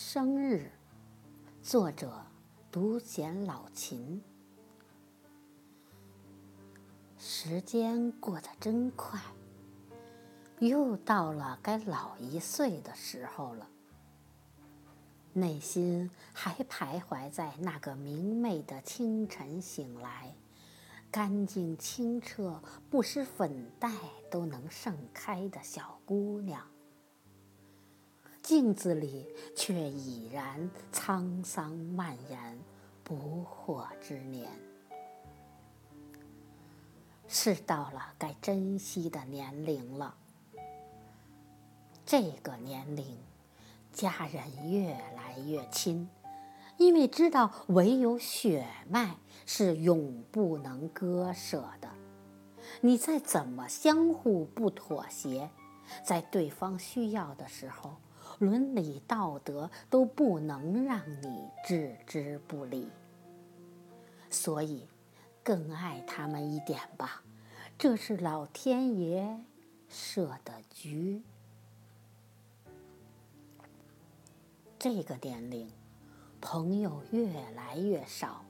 生日，作者独显老秦。时间过得真快，又到了该老一岁的时候了。内心还徘徊在那个明媚的清晨醒来，干净清澈，不施粉黛都能盛开的小姑娘。镜子里却已然沧桑蔓延，不惑之年。是到了该珍惜的年龄了。这个年龄，家人越来越亲，因为知道唯有血脉是永不能割舍的。你再怎么相互不妥协，在对方需要的时候。伦理道德都不能让你置之不理，所以更爱他们一点吧，这是老天爷设的局。这个年龄，朋友越来越少，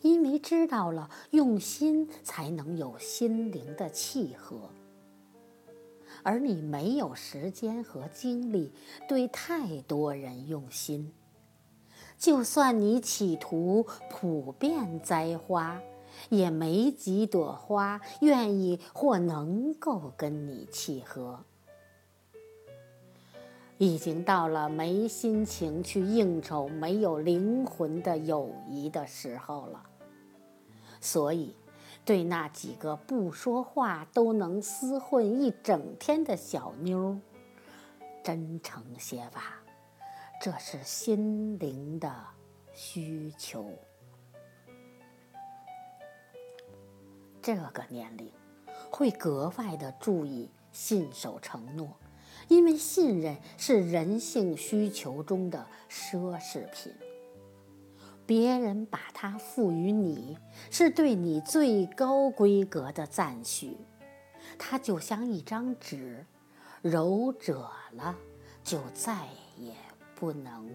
因为知道了用心才能有心灵的契合。而你没有时间和精力对太多人用心，就算你企图普遍栽花，也没几朵花愿意或能够跟你契合。已经到了没心情去应酬没有灵魂的友谊的时候了，所以。对那几个不说话都能厮混一整天的小妞，真诚些吧，这是心灵的需求。这个年龄会格外的注意信守承诺，因为信任是人性需求中的奢侈品。别人把它赋予你，是对你最高规格的赞许。它就像一张纸，揉褶了，就再也不能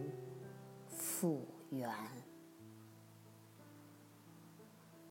复原。